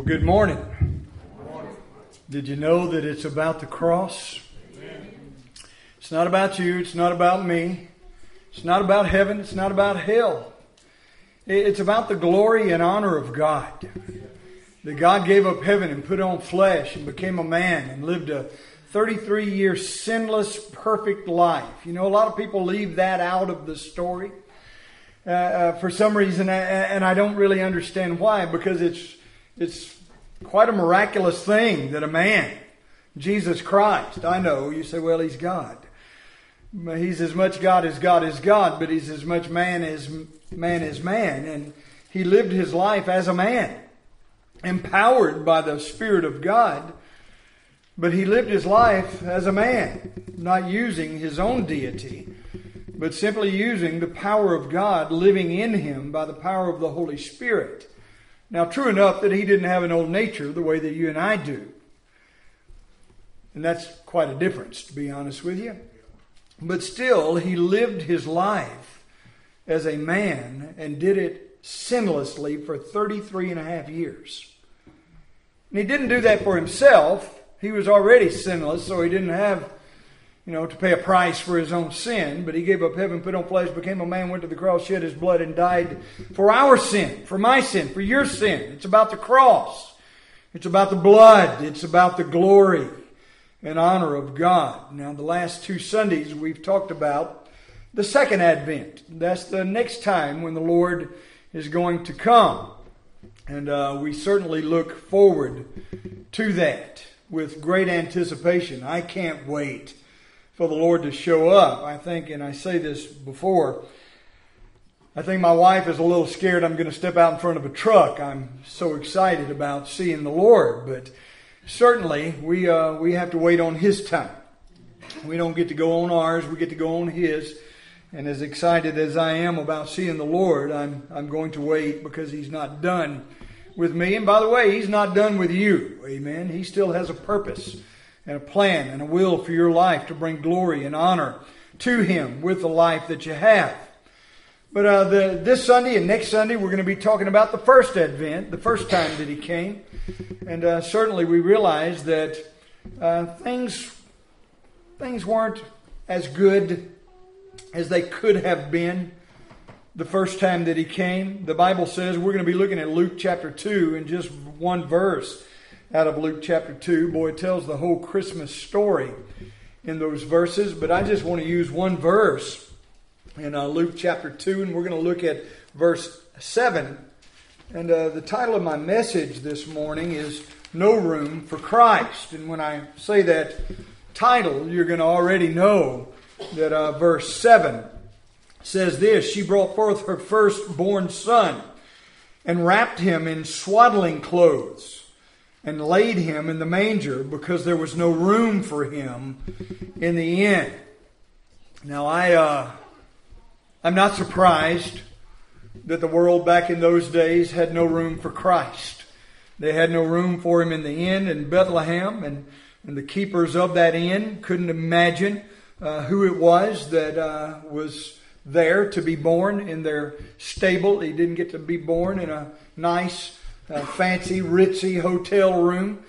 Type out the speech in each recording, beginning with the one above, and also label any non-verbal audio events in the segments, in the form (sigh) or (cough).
Well, good morning. Did you know that it's about the cross? It's not about you, it's not about me, it's not about heaven, it's not about hell. It's about the glory and honor of God. That God gave up heaven and put on flesh and became a man and lived a 33 year sinless, perfect life. You know, a lot of people leave that out of the story. Uh, uh, for some reason, and I don't really understand why, because it's it's quite a miraculous thing that a man, Jesus Christ, I know you say, well, he's God. He's as much God as God is God, but he's as much man as man is man, and he lived his life as a man, empowered by the Spirit of God. But he lived his life as a man, not using his own deity but simply using the power of God living in him by the power of the Holy Spirit. Now, true enough that he didn't have an old nature the way that you and I do. And that's quite a difference, to be honest with you. But still, he lived his life as a man and did it sinlessly for 33 and a half years. And he didn't do that for himself. He was already sinless, so he didn't have you know, to pay a price for his own sin, but he gave up heaven, put on flesh, became a man, went to the cross, shed his blood, and died for our sin, for my sin, for your sin. It's about the cross. It's about the blood. It's about the glory and honor of God. Now, the last two Sundays we've talked about the second advent. That's the next time when the Lord is going to come. And uh, we certainly look forward to that with great anticipation. I can't wait for the Lord to show up. I think, and I say this before, I think my wife is a little scared I'm going to step out in front of a truck. I'm so excited about seeing the Lord, but certainly we uh, we have to wait on His time. We don't get to go on ours; we get to go on His. And as excited as I am about seeing the Lord, I'm I'm going to wait because He's not done with me. And by the way, He's not done with you. Amen. He still has a purpose and a plan and a will for your life to bring glory and honor to Him with the life that you have. But uh, the, this Sunday and next Sunday, we're going to be talking about the first Advent, the first time that He came. And uh, certainly we realize that uh, things, things weren't as good as they could have been the first time that He came. The Bible says we're going to be looking at Luke chapter 2 in just one verse out of Luke chapter 2. Boy, it tells the whole Christmas story in those verses, but I just want to use one verse in uh, Luke chapter 2, and we're going to look at verse 7. And uh, the title of my message this morning is No Room for Christ. And when I say that title, you're going to already know that uh, verse 7 says this She brought forth her firstborn son and wrapped him in swaddling clothes and laid him in the manger because there was no room for him in the inn. Now I uh, I'm not surprised that the world back in those days had no room for Christ. They had no room for him in the inn in Bethlehem, and, and the keepers of that inn couldn't imagine uh, who it was that uh, was there to be born in their stable. He didn't get to be born in a nice a fancy, ritzy hotel room.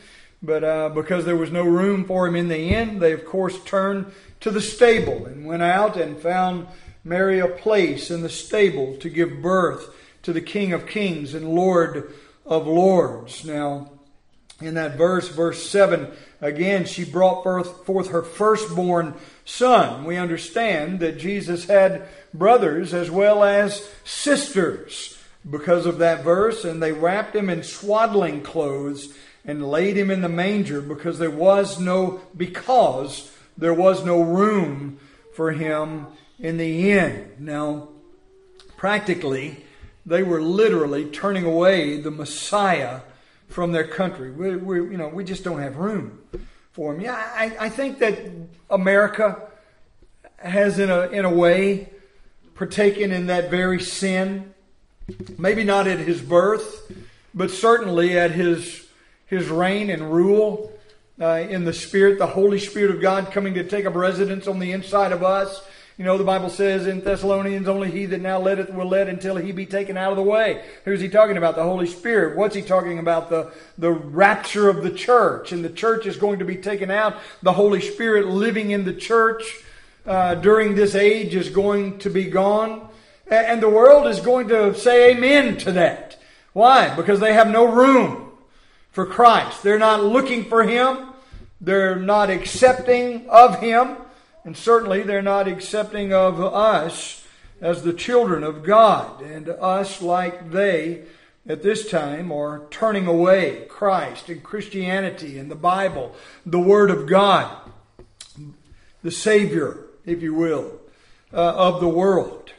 But uh, because there was no room for him in the inn, they of course turned to the stable and went out and found Mary a place in the stable to give birth to the King of Kings and Lord of Lords. Now, in that verse, verse 7, again, she brought forth, forth her firstborn son. We understand that Jesus had brothers as well as sisters because of that verse, and they wrapped him in swaddling clothes and laid him in the manger because there was no because there was no room for him in the inn. Now, practically, they were literally turning away the Messiah from their country. We, we you know, we just don't have room for him. Yeah, I, I think that America has, in a in a way, partaken in that very sin Maybe not at his birth, but certainly at his, his reign and rule uh, in the Spirit, the Holy Spirit of God coming to take up residence on the inside of us You know, the Bible says in Thessalonians, only he that now letteth will let until he be taken out of the way. Who's he talking about? The Holy Spirit. What's he talking about? The, the rapture of the church. And the church is going to be taken out. The Holy Spirit living in the church uh, during this age is going to be gone. And the world is going to say amen to that. Why? Because they have no room for Christ. They're not looking for Him. They're not accepting of Him. And certainly they're not accepting of us as the children of God. And us, like they, at this time, are turning away Christ and Christianity and the Bible, the Word of God, the Savior, if you will, uh, of the world.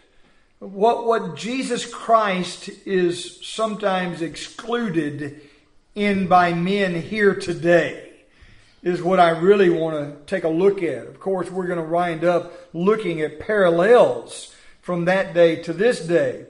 What, what Jesus Christ is sometimes excluded in by men here today is what I really want to take a look at. Of course, we're going to wind up looking at parallels from that day to this day.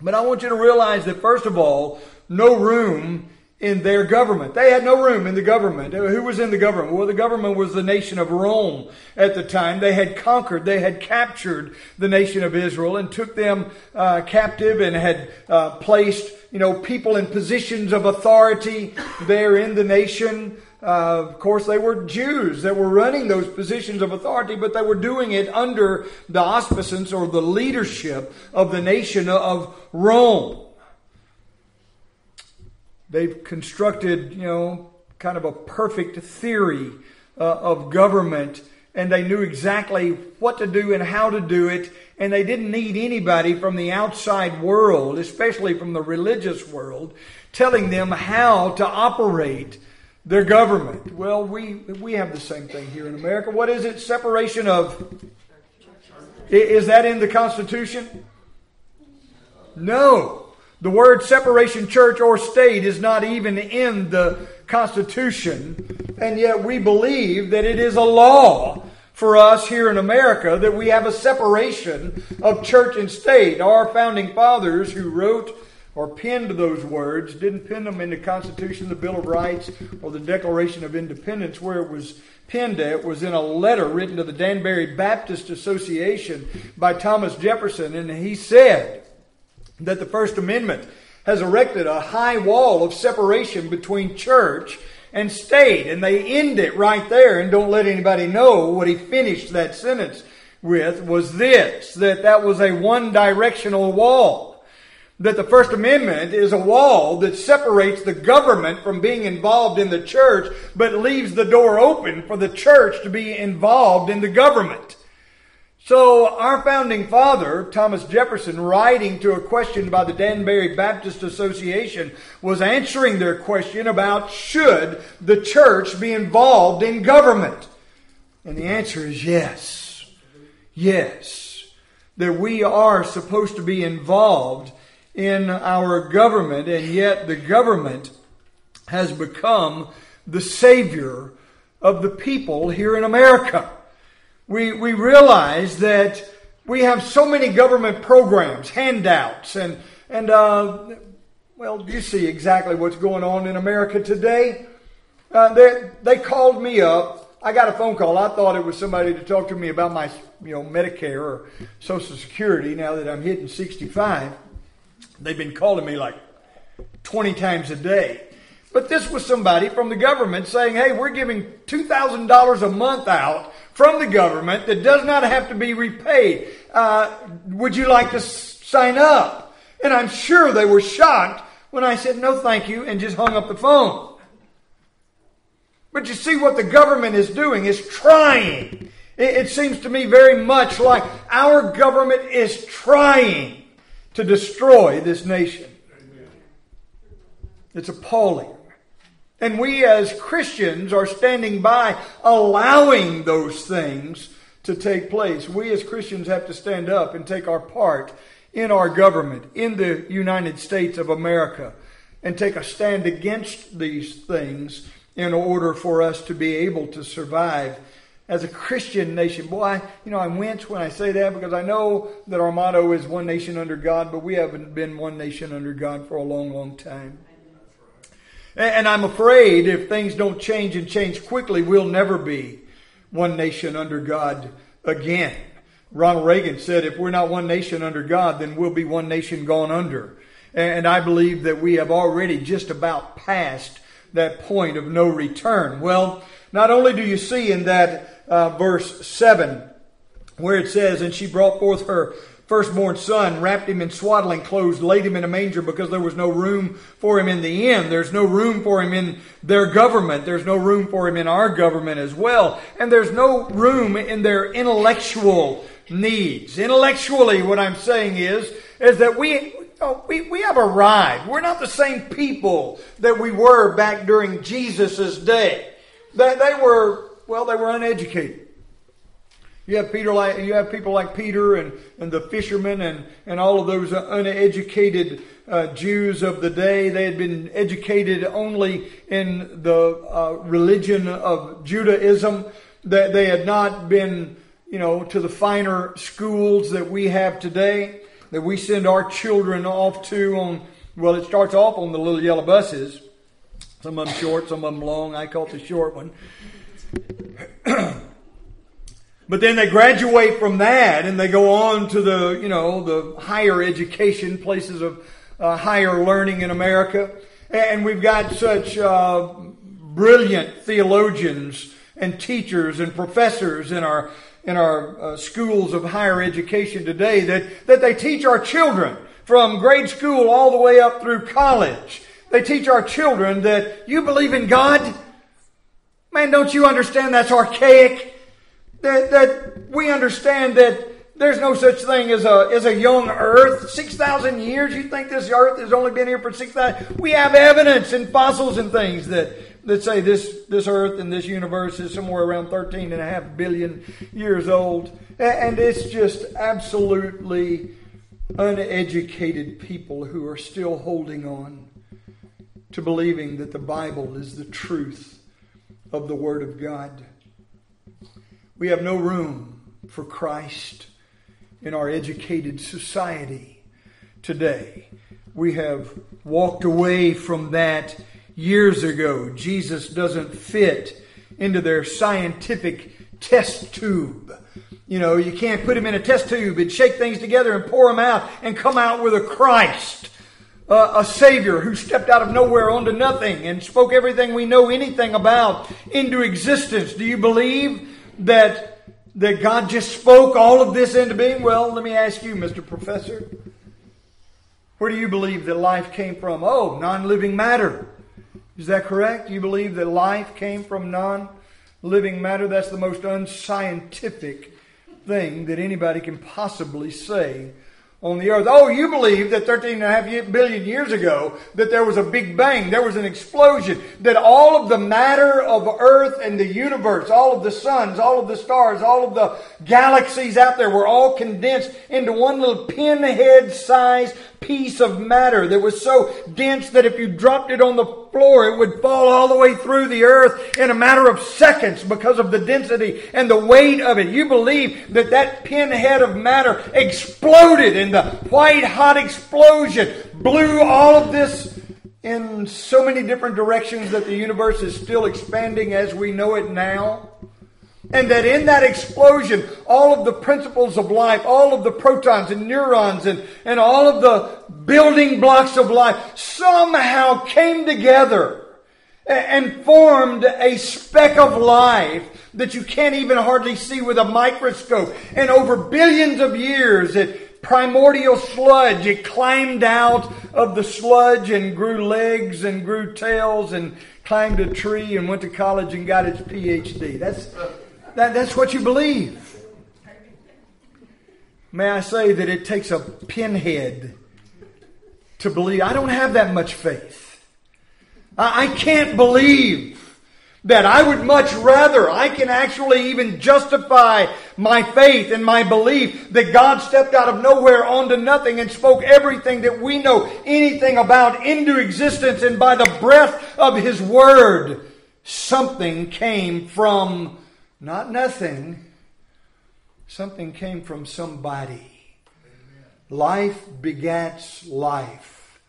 But I want you to realize that, first of all, no room in their government. They had no room in the government. Who was in the government? Well, the government was the nation of Rome at the time. They had conquered, they had captured the nation of Israel and took them uh, captive and had uh, placed, you know, people in positions of authority there in the nation. Uh, of course, they were Jews that were running those positions of authority, but they were doing it under the auspices or the leadership of the nation of Rome. They've constructed, you know, kind of a perfect theory uh, of government, and they knew exactly what to do and how to do it, and they didn't need anybody from the outside world, especially from the religious world, telling them how to operate their government. Well, we, we have the same thing here in America. What is it? Separation of. Is that in the Constitution? No. The word separation church or state is not even in the Constitution, and yet we believe that it is a law for us here in America that we have a separation of church and state. Our founding fathers who wrote or penned those words, didn't pen them in the Constitution, the Bill of Rights, or the Declaration of Independence. Where it was penned at was in a letter written to the Danbury Baptist Association by Thomas Jefferson, and he said that the First Amendment has erected a high wall of separation between church and state, and they end it right there and don't let anybody know what he finished that sentence with was this that that was a one directional wall that the First Amendment is a wall that separates the government from being involved in the church, but leaves the door open for the church to be involved in the government. So, our founding father, Thomas Jefferson, writing to a question by the Danbury Baptist Association, was answering their question about should the church be involved in government? And the answer is yes. Yes. That we are supposed to be involved in our government, and yet the government has become the savior of the people here in America. We, we realize that we have so many government programs, handouts, and, and uh, well, you see exactly what's going on in America today. Uh, they, they called me up. I got a phone call. I thought it was somebody to talk to me about my, you know, Medicare or Social Security now that I'm hitting 65. They've been calling me like 20 times a day. But this was somebody from the government saying, hey, we're giving $2,000 a month out from the government that does not have to be repaid. Uh, would you like to sign up? And I'm sure they were shocked when I said, no, thank you, and just hung up the phone. But you see what the government is doing is trying. It, it seems to me very much like our government is trying to destroy this nation. It's appalling. And we as Christians are standing by allowing those things to take place. We as Christians have to stand up and take our part in our government, in the United States of America, and take a stand against these things in order for us to be able to survive as a Christian nation. Boy, I, you know, I wince when I say that because I know that our motto is one nation under God, but we haven't been one nation under God for a long, long time. And I'm afraid if things don't change and change quickly, we'll never be one nation under God again. Ronald Reagan said, if we're not one nation under God, then we'll be one nation gone under. And I believe that we have already just about passed that point of no return. Well, not only do you see in that uh, verse 7 where it says, And she brought forth her firstborn son, wrapped him in swaddling clothes, laid him in a manger because there was no room for him in the inn. There's no room for him in their government. There's no room for him in our government as well. And there's no room in their intellectual needs. Intellectually, what I'm saying is, is that we, oh, we, we have arrived. We're not the same people that we were back during Jesus' day. They, they were, well, they were uneducated. You have Peter like you have people like Peter and, and the fishermen and, and all of those uneducated uh, Jews of the day. They had been educated only in the uh, religion of Judaism. That they had not been, you know, to the finer schools that we have today. That we send our children off to on. Well, it starts off on the little yellow buses. Some of them short, some of them long. I caught the short one. (clears throat) But then they graduate from that and they go on to the, you know, the higher education, places of uh, higher learning in America. And we've got such uh, brilliant theologians and teachers and professors in our in our uh, schools of higher education today that, that they teach our children from grade school all the way up through college. They teach our children that you believe in God? Man, don't you understand that's archaic? That, that we understand that there's no such thing as a, as a young earth. 6,000 years? You think this earth has only been here for 6,000? We have evidence and fossils and things that, that say this, this earth and this universe is somewhere around 13 and a half billion years old. And it's just absolutely uneducated people who are still holding on to believing that the Bible is the truth of the Word of God. We have no room for Christ in our educated society today. We have walked away from that years ago. Jesus doesn't fit into their scientific test tube. You know, you can't put him in a test tube and shake things together and pour them out and come out with a Christ, uh, a Savior who stepped out of nowhere onto nothing and spoke everything we know anything about into existence. Do you believe that that God just spoke all of this into being? Well, let me ask you, Mr. Professor. Where do you believe that life came from? Oh, non living matter. Is that correct? You believe that life came from non living matter? That's the most unscientific thing that anybody can possibly say on the earth. Oh, you believe that 13 and a half billion years ago that there was a big bang, there was an explosion, that all of the matter of earth and the universe, all of the suns, all of the stars, all of the galaxies out there were all condensed into one little pinhead sized piece of matter that was so dense that if you dropped it on the floor, it would fall all the way through the earth in a matter of seconds because of the density and the weight of it. You believe that that pinhead of matter exploded and the white hot explosion blew all of this in so many different directions that the universe is still expanding as we know it now. And that in that explosion, all of the principles of life, all of the protons and neurons and, and all of the building blocks of life somehow came together and formed a speck of life that you can't even hardly see with a microscope. And over billions of years, it primordial sludge, it climbed out of the sludge and grew legs and grew tails and climbed a tree and went to college and got its PhD. That's that, that's what you believe. May I say that it takes a pinhead to believe. I don't have that much faith. I, I can't believe that I would much rather, I can actually even justify my faith and my belief that God stepped out of nowhere onto nothing and spoke everything that we know anything about into existence and by the breath of His Word, something came from not nothing. Something came from somebody. Life begats life.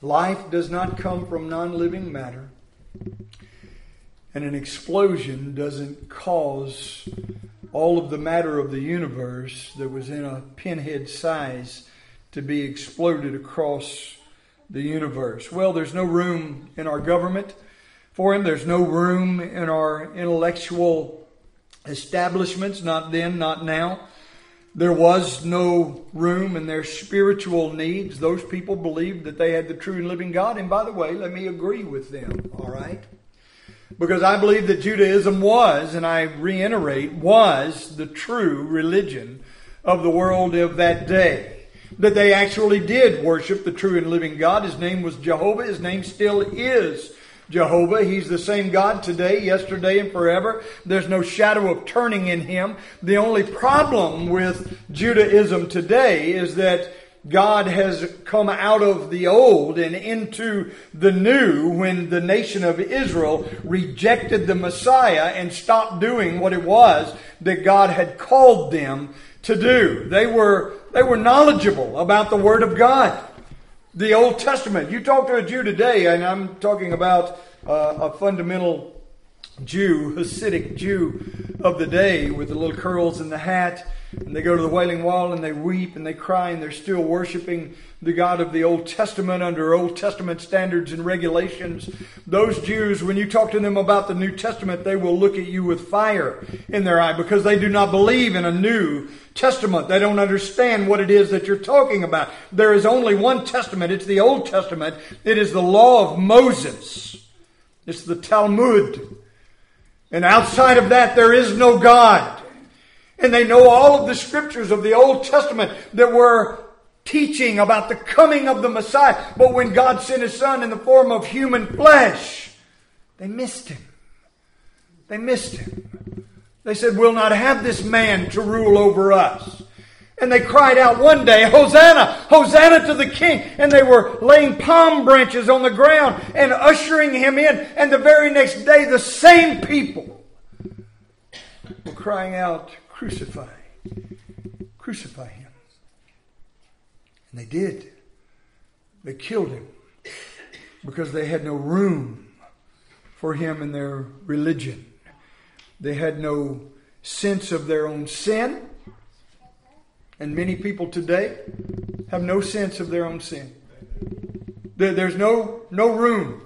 Life does not come from non living matter. And an explosion doesn't cause all of the matter of the universe that was in a pinhead size to be exploded across the universe. Well, there's no room in our government for him, there's no room in our intellectual establishments, not then, not now. There was no room in their spiritual needs. Those people believed that they had the true and living God. And by the way, let me agree with them, all right? Because I believe that Judaism was, and I reiterate, was the true religion of the world of that day. That they actually did worship the true and living God. His name was Jehovah. His name still is Jehovah. He's the same God today, yesterday, and forever. There's no shadow of turning in him. The only problem with Judaism today is that God has come out of the old and into the new when the nation of Israel rejected the Messiah and stopped doing what it was that God had called them to do. They were, they were knowledgeable about the Word of God. The Old Testament. You talk to a Jew today, and I'm talking about uh, a fundamental Jew, Hasidic Jew of the day with the little curls and the hat and they go to the Wailing Wall and they weep and they cry and they're still worshiping the God of the Old Testament under Old Testament standards and regulations. Those Jews, when you talk to them about the New Testament, they will look at you with fire in their eye because they do not believe in a New Testament. They don't understand what it is that you're talking about. There is only one Testament. It's the Old Testament. It is the law of Moses. It's the Talmud. And outside of that, there is no God. And they know all of the scriptures of the Old Testament that were teaching about the coming of the Messiah. But when God sent his son in the form of human flesh, they missed him. They missed him. They said, We'll not have this man to rule over us. And they cried out one day, Hosanna, Hosanna to the King. And they were laying palm branches on the ground and ushering him in. And the very next day, the same people were crying out, Crucify. Crucify him. And they did. They killed him because they had no room for him in their religion. They had no sense of their own sin. And many people today have no sense of their own sin. There's no, no room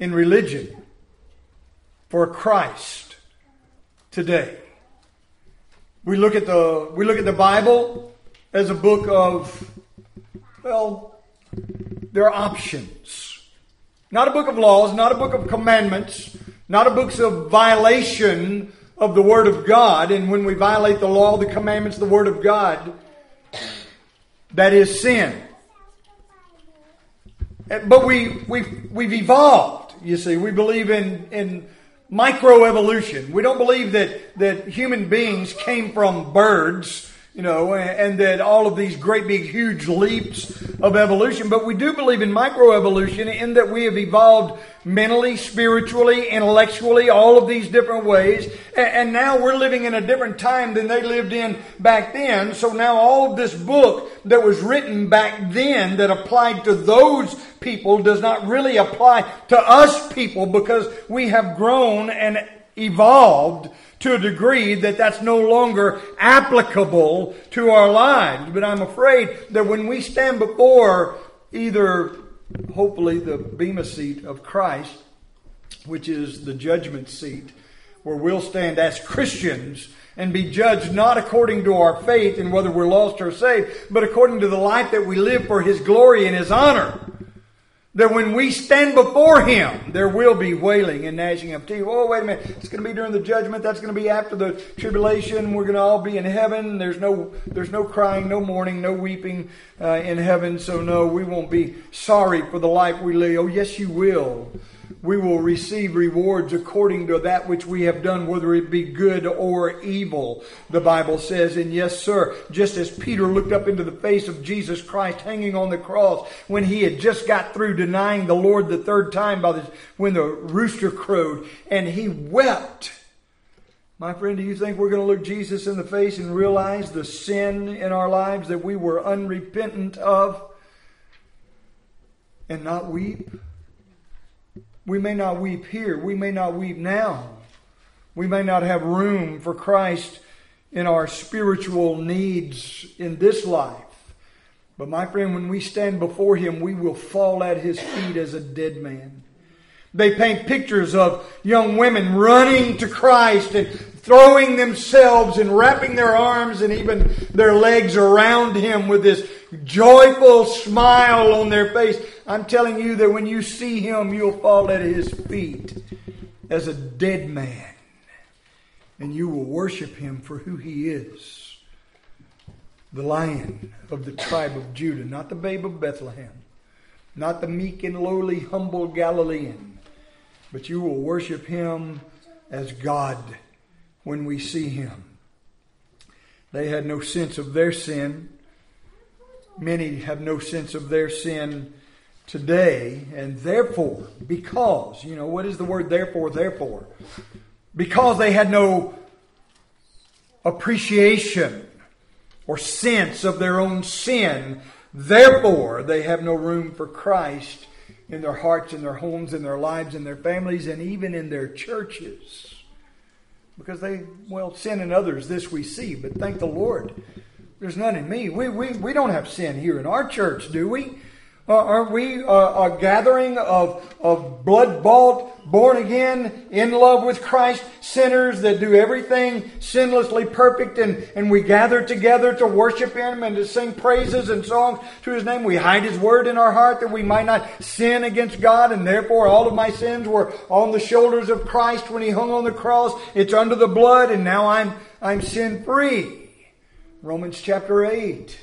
in religion for Christ today. We look at the we look at the Bible as a book of well, there are options. Not a book of laws, not a book of commandments, not a book of violation of the Word of God. And when we violate the law, the commandments, the Word of God, that is sin. Eh, but we, we've, we've evolved, you see. We believe in, in microevolution. We don't believe that, that human beings came from birds, you know, and, and, that all of these great big huge leaps of evolution, but we do believe in microevolution in that we have evolved mentally, spiritually, intellectually, all of these different ways. And, and now we're living in a different time than they lived in back then. So now all of this book that was written back then that applied to those people does not really apply to us people because we have grown and evolved to a degree that that's no longer applicable to our lives. But I'm afraid that when we stand before either, hopefully, the Bema seat of Christ, which is the judgment seat, where we'll stand as Christians and be judged not according to our faith and whether we're lost or saved, but according to the life that we live for His glory and His honor that when we stand before Him, there will be wailing and gnashing of teeth. Oh, wait a minute. It's going to be during the judgment. That's going to be after the tribulation. We're going to all be in heaven. There's no, there's no crying, no mourning, no weeping uh, in heaven. So no, we won't be sorry for the life we live. Oh, yes, you will we will receive rewards according to that which we have done, whether it be good or evil, the Bible says. And yes, sir, just as Peter looked up into the face of Jesus Christ hanging on the cross when he had just got through denying the Lord the third time by the, when the rooster crowed, and he wept. My friend, do you think we're going to look Jesus in the face and realize the sin in our lives that we were unrepentant of and not weep? We may not weep here. We may not weep now. We may not have room for Christ in our spiritual needs in this life. But my friend, when we stand before Him, we will fall at His feet as a dead man. They paint pictures of young women running to Christ and throwing themselves and wrapping their arms and even their legs around Him with this joyful smile on their face. I'm telling you that when you see Him, you'll fall at His feet as a dead man. And you will worship Him for who He is the lion of the tribe of Judah, not the babe of Bethlehem, not the meek and lowly, humble Galilean, but you will worship him as God when we see him. They had no sense of their sin. Many have no sense of their sin today, and therefore, because, you know, what is the word therefore, therefore? Because they had no appreciation or sense of their own sin. Therefore, they have no room for Christ in their hearts, in their homes, in their lives, in their families, and even in their churches. Because they, well, sin in others, this we see, but thank the Lord, there's none in me. We, we, we don't have sin here in our church, do we? Uh, aren't we uh, a gathering of, of blood bought, born again, in love with Christ, sinners that do everything sinlessly perfect, and, and we gather together to worship Him and to sing praises and songs to His name? We hide His word in our heart that we might not sin against God, and therefore all of my sins were on the shoulders of Christ when He hung on the cross. It's under the blood, and now I'm, I'm sin free. Romans chapter 8.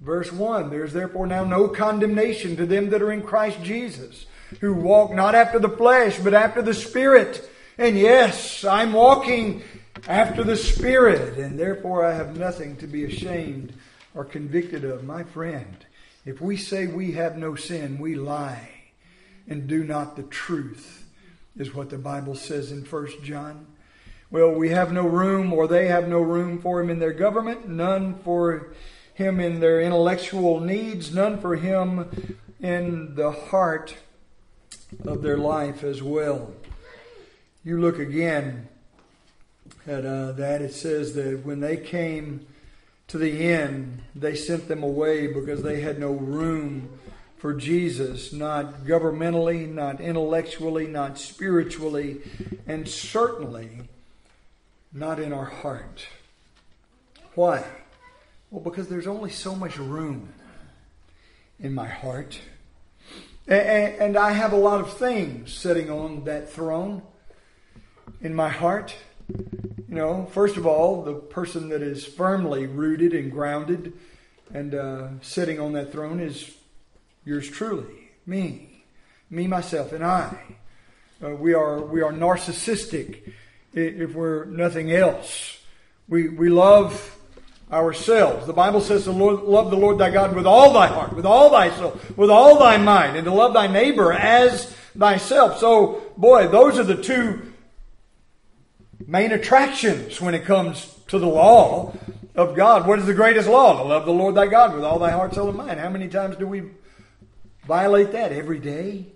Verse 1 There is therefore now no condemnation to them that are in Christ Jesus, who walk not after the flesh, but after the Spirit. And yes, I'm walking after the Spirit, and therefore I have nothing to be ashamed or convicted of. My friend, if we say we have no sin, we lie and do not the truth, is what the Bible says in 1 John. Well, we have no room, or they have no room for him in their government, none for him in their intellectual needs, none for him in the heart of their life as well. You look again at uh, that, it says that when they came to the end, they sent them away because they had no room for Jesus, not governmentally, not intellectually, not spiritually, and certainly not in our heart. Why? Well, because there's only so much room in my heart. And, I have a lot of things sitting on that throne in my heart. You know, first of all, the person that is firmly rooted and grounded and uh, sitting on that throne is yours truly, me, me, myself, and I. Uh, we are we are narcissistic if we're nothing else. We we love ourselves. The Bible says to love the Lord thy God with all thy heart, with all thy soul, with all thy mind, and to love thy neighbor as thyself. So, boy, those are the two main attractions when it comes to the law of God. What is the greatest law? To love the Lord thy God with all thy heart, soul, and mind. How many times do we violate that? Every day?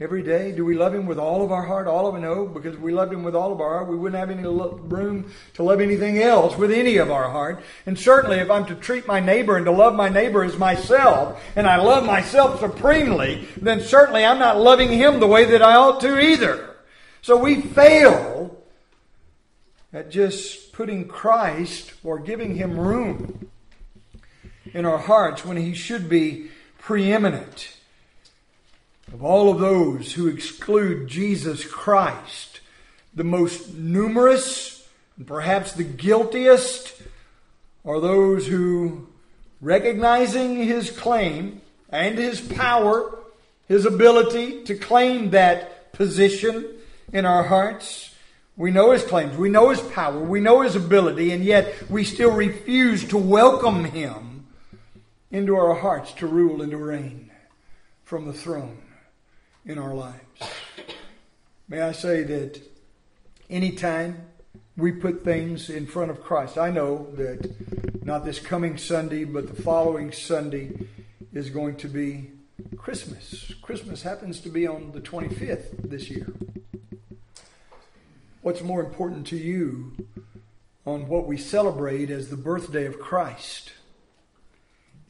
Every day? Do we love Him with all of our heart, all of it? No, because if we loved Him with all of our heart, we wouldn't have any room to love anything else with any of our heart. And certainly, if I'm to treat my neighbor and to love my neighbor as myself, and I love myself supremely, then certainly I'm not loving Him the way that I ought to either. So we fail at just putting Christ or giving Him room in our hearts when He should be preeminent of all of those who exclude Jesus Christ, the most numerous and perhaps the guiltiest are those who, recognizing his claim and his power, his ability to claim that position in our hearts, we know his claims, we know his power, we know his ability, and yet we still refuse to welcome him into our hearts to rule and to reign from the throne in our lives. May I say that anytime we put things in front of Christ, I know that not this coming Sunday, but the following Sunday is going to be Christmas. Christmas happens to be on the 25th this year. What's more important to you on what we celebrate as the birthday of Christ?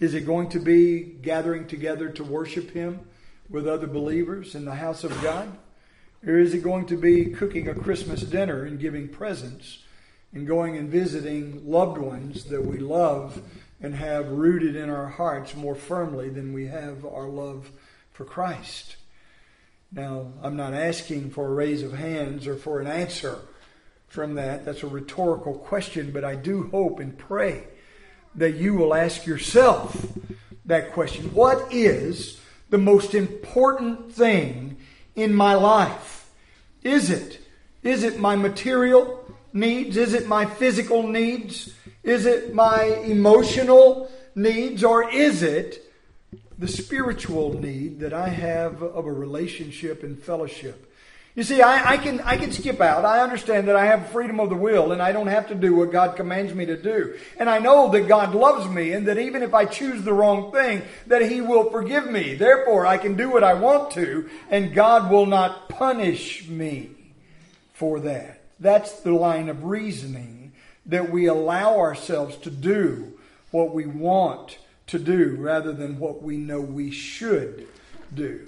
Is it going to be gathering together to worship Him with other believers in the house of God? Or is it going to be cooking a Christmas dinner and giving presents and going and visiting loved ones that we love and have rooted in our hearts more firmly than we have our love for Christ? Now, I'm not asking for a raise of hands or for an answer from that. That's a rhetorical question, but I do hope and pray that you will ask yourself that question. What is the most important thing in my life? Is it? Is it my material needs? Is it my physical needs? Is it my emotional needs? Or is it the spiritual need that I have of a relationship and fellowship you see, I, I, can I can skip out. I understand that I have freedom of the will and I don't have to do what God commands me to do. And I know that God loves me and that even if I choose the wrong thing, that He will forgive me. Therefore, I can do what I want to and God will not punish me for that. That's the line of reasoning that we allow ourselves to do what we want to do rather than what we know we should do.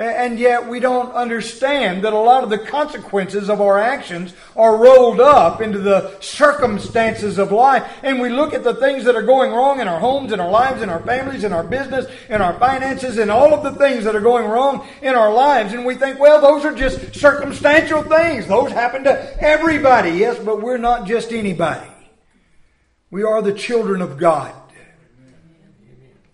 And yet we don't understand that a lot of the consequences of our actions are rolled up into the circumstances of life. And we look at the things that are going wrong in our homes, in our lives, in our families, in our business, in our finances, and all of the things that are going wrong in our lives. And we think, well, those are just circumstantial things. Those happen to everybody. Yes, but we're not just anybody. We are the children of God.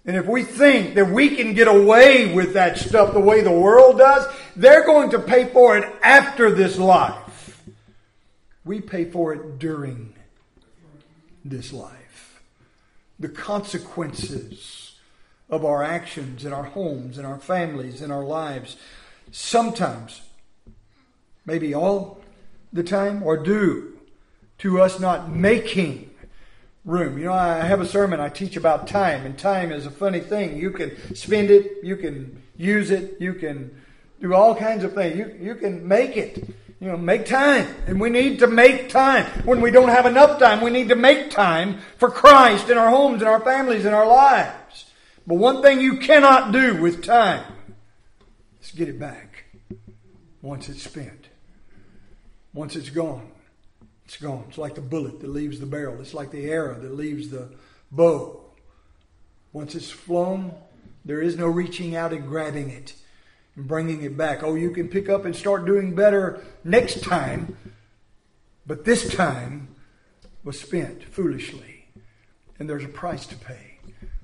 And if we think that we can get away with that stuff the way the world does, they're going to pay for it after this life. We pay for it during this life. The consequences of our actions in our homes, in our families, in our lives, sometimes, maybe all the time, or due to us not making room. You know, I have a sermon I teach about time, and time is a funny thing. You can spend it, you can use it, you can do all kinds of things. You, you can make it. You know, make time. And we need to make time. When we don't have enough time, we need to make time for Christ in our homes, in our families, in our lives. But one thing you cannot do with time is get it back once it's spent, once it's gone. It's gone. It's like the bullet that leaves the barrel. It's like the arrow that leaves the bow. Once it's flown, there is no reaching out and grabbing it and bringing it back. Oh, you can pick up and start doing better next time, but this time was spent foolishly. And there's a price to pay,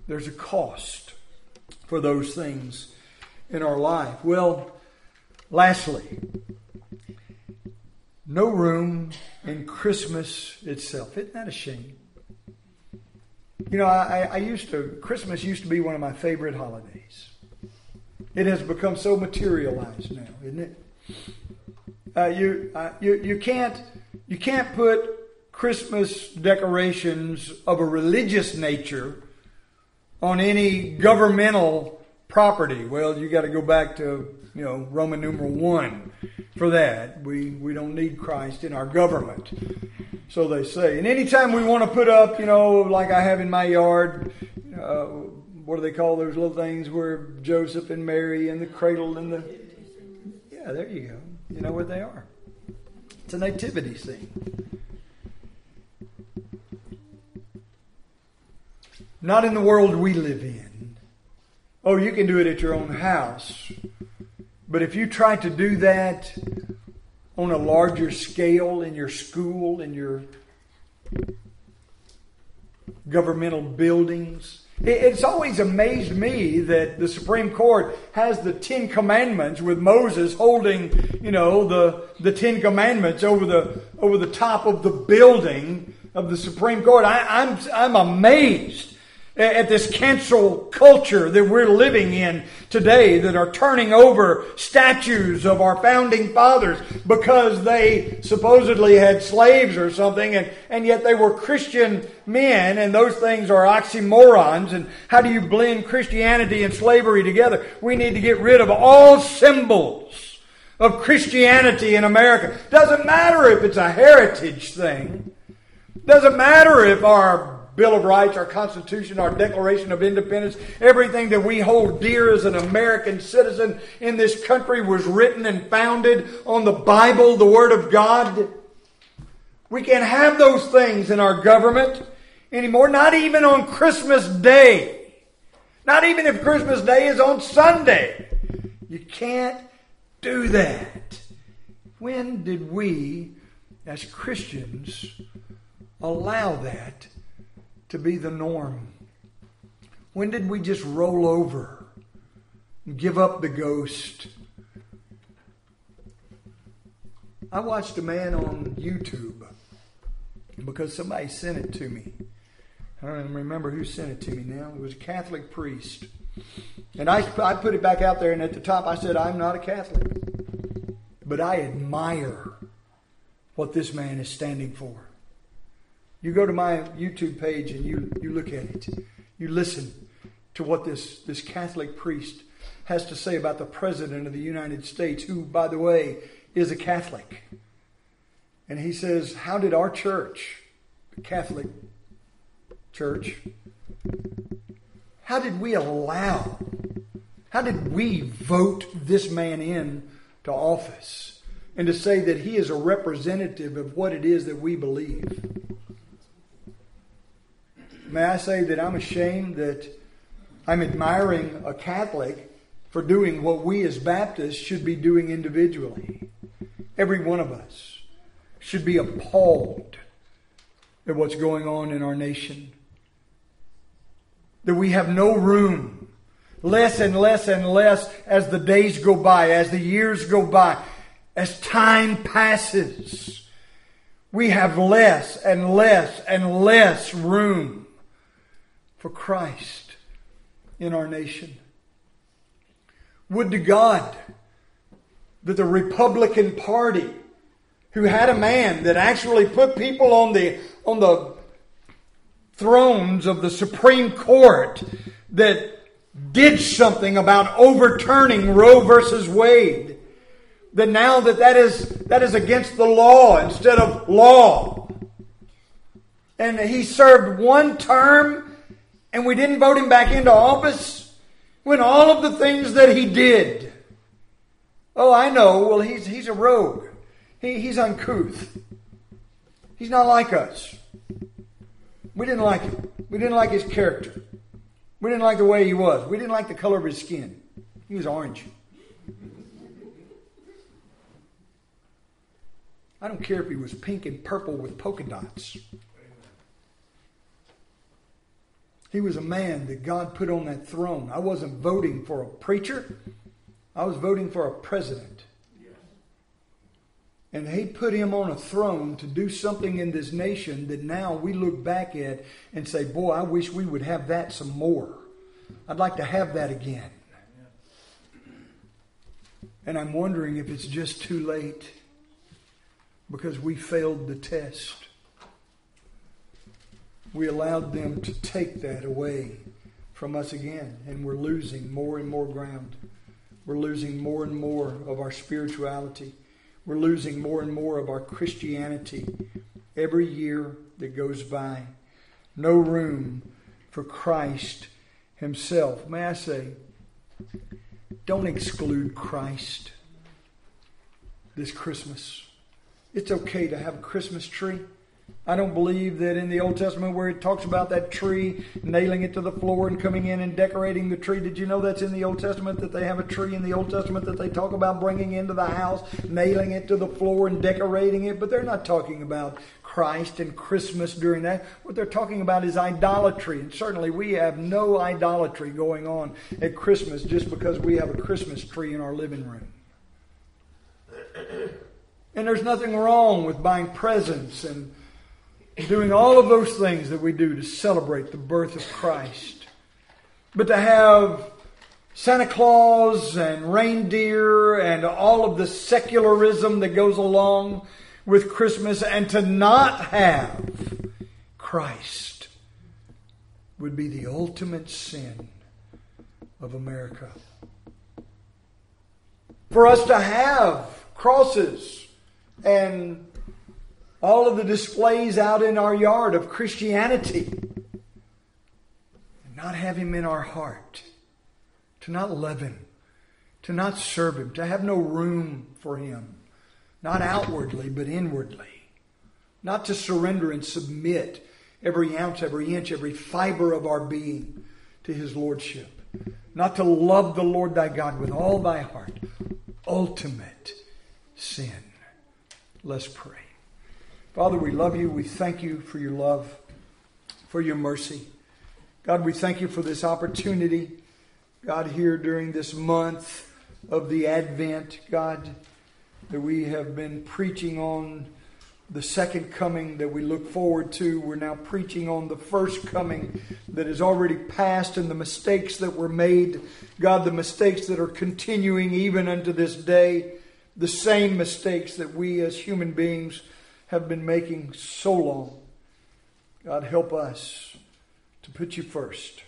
there's a cost for those things in our life. Well, lastly, no room in Christmas itself. Isn't that a shame? You know, I, I used to, Christmas used to be one of my favorite holidays. It has become so materialized now, isn't it? Uh, you, uh, you, you, can't, you can't put Christmas decorations of a religious nature on any governmental property. Well, you got to go back to you know, Roman numeral one for that. We, we don't need Christ in our government. So they say. And anytime we want to put up, you know, like I have in my yard, uh, what do they call those little things where Joseph and Mary and the cradle and the. Yeah, there you go. You know what they are. It's a nativity scene. Not in the world we live in. Oh, you can do it at your own house. But if you try to do that on a larger scale in your school, in your governmental buildings, it's always amazed me that the Supreme Court has the Ten Commandments with Moses holding, you know, the, the Ten Commandments over the, over the top of the building of the Supreme Court. I, I'm, I'm amazed at this cancel culture that we're living in today that are turning over statues of our founding fathers because they supposedly had slaves or something and, and yet they were Christian men and those things are oxymorons and how do you blend Christianity and slavery together? We need to get rid of all symbols of Christianity in America. Doesn't matter if it's a heritage thing. Doesn't matter if our Bill of Rights, our Constitution, our Declaration of Independence, everything that we hold dear as an American citizen in this country was written and founded on the Bible, the Word of God. We can't have those things in our government anymore, not even on Christmas Day. Not even if Christmas Day is on Sunday. You can't do that. When did we, as Christians, allow that to be the norm? When did we just roll over and give up the ghost? I watched a man on YouTube because somebody sent it to me. I don't even remember who sent it to me now. It was a Catholic priest. And I, I put it back out there, and at the top I said, I'm not a Catholic. But I admire what this man is standing for. You go to my YouTube page and you, you look at it. You listen to what this, this Catholic priest has to say about the President of the United States, who, by the way, is a Catholic. And he says, How did our church, the Catholic church, how did we allow, how did we vote this man in to office? And to say that he is a representative of what it is that we believe. May I say that I'm ashamed that I'm admiring a Catholic for doing what we as Baptists should be doing individually. Every one of us should be appalled at what's going on in our nation that we have no room. Less and less and less as the days go by, as the years go by, as time passes. We have less and less and less room for Christ in our nation. Would to God that the Republican Party, who had a man that actually put people on the, on the thrones of the Supreme Court that did something about overturning Roe versus Wade. That now that that is, that is against the law instead of law. And he served one term and we didn't vote him back into office when all of the things that he did. Oh, I know. Well, he's, he's a rogue. He, he's uncouth. He's not like us. We didn't like him. We didn't like his character. We didn't like the way he was. We didn't like the color of his skin. He was orange. I don't care if he was pink and purple with polka dots. He was a man that God put on that throne. I wasn't voting for a preacher, I was voting for a president. And he put him on a throne to do something in this nation that now we look back at and say, Boy, I wish we would have that some more. I'd like to have that again. And I'm wondering if it's just too late because we failed the test. We allowed them to take that away from us again, and we're losing more and more ground. We're losing more and more of our spirituality. We're losing more and more of our Christianity every year that goes by. No room for Christ Himself. May I say, don't exclude Christ this Christmas. It's okay to have a Christmas tree. I don't believe that in the Old Testament where it talks about that tree, nailing it to the floor and coming in and decorating the tree. Did you know that's in the Old Testament that they have a tree in the Old Testament that they talk about bringing into the house, nailing it to the floor and decorating it? But they're not talking about Christ and Christmas during that. What they're talking about is idolatry. And certainly we have no idolatry going on at Christmas just because we have a Christmas tree in our living room. And there's nothing wrong with buying presents and doing all of those things that we do to celebrate the birth of Christ. But to have Santa Claus and reindeer and all of the secularism that goes along with Christmas and to not have Christ would be the ultimate sin of America. For us to have crosses and all of the displays out in our yard of Christianity. And not have Him in our heart, to not love Him, to not serve Him, to have no room for Him, not outwardly, but inwardly, not to surrender and submit every ounce, every inch, every fiber of our being to His Lordship, not to love the Lord thy God with all thy heart, ultimate sin. Let's pray. Father, we love you. We thank you for your love, for your mercy. God, we thank you for this opportunity. God, here during this month of the Advent, God, that we have been preaching on the second coming that we look forward to. We're now preaching on the first coming that is already past and the mistakes that were made. God, the mistakes that are continuing even unto this day, the same mistakes that we as human beings have been making so long. God, help us to put you first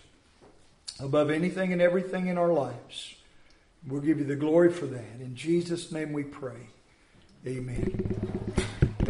above anything and everything in our lives. We'll give you the glory for that. In Jesus' name we pray. Amen.